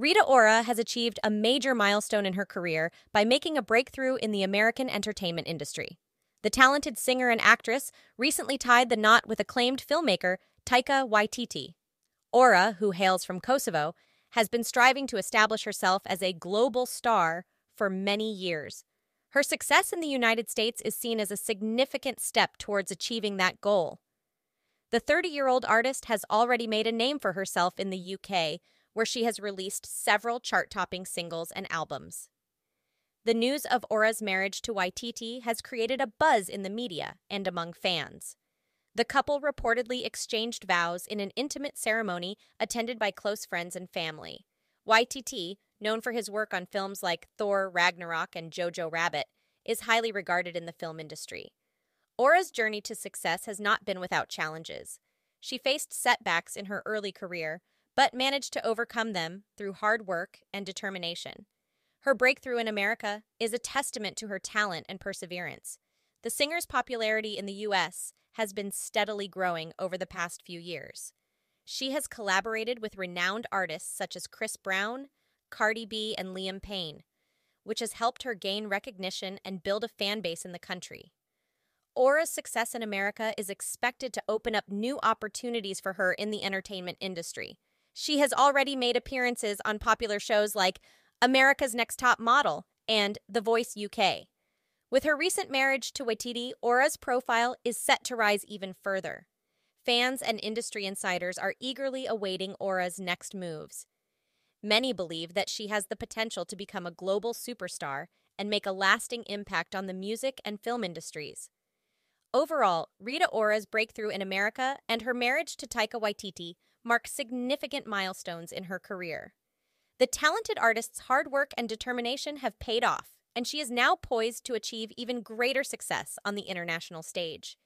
Rita Ora has achieved a major milestone in her career by making a breakthrough in the American entertainment industry. The talented singer and actress recently tied the knot with acclaimed filmmaker Taika Waititi. Ora, who hails from Kosovo, has been striving to establish herself as a global star for many years. Her success in the United States is seen as a significant step towards achieving that goal. The 30 year old artist has already made a name for herself in the UK where she has released several chart topping singles and albums. The news of Ora's marriage to Waititi has created a buzz in the media and among fans. The couple reportedly exchanged vows in an intimate ceremony attended by close friends and family. Waititi, known for his work on films like Thor Ragnarok and Jojo Rabbit, is highly regarded in the film industry. Ora's journey to success has not been without challenges. She faced setbacks in her early career, but managed to overcome them through hard work and determination. Her breakthrough in America is a testament to her talent and perseverance. The singer's popularity in the U.S. has been steadily growing over the past few years. She has collaborated with renowned artists such as Chris Brown, Cardi B, and Liam Payne, which has helped her gain recognition and build a fan base in the country. Ora's success in America is expected to open up new opportunities for her in the entertainment industry. She has already made appearances on popular shows like America's Next Top Model and The Voice UK. With her recent marriage to Waititi, Ora's profile is set to rise even further. Fans and industry insiders are eagerly awaiting Ora's next moves. Many believe that she has the potential to become a global superstar and make a lasting impact on the music and film industries. Overall, Rita Ora's breakthrough in America and her marriage to Taika Waititi mark significant milestones in her career. The talented artist's hard work and determination have paid off, and she is now poised to achieve even greater success on the international stage.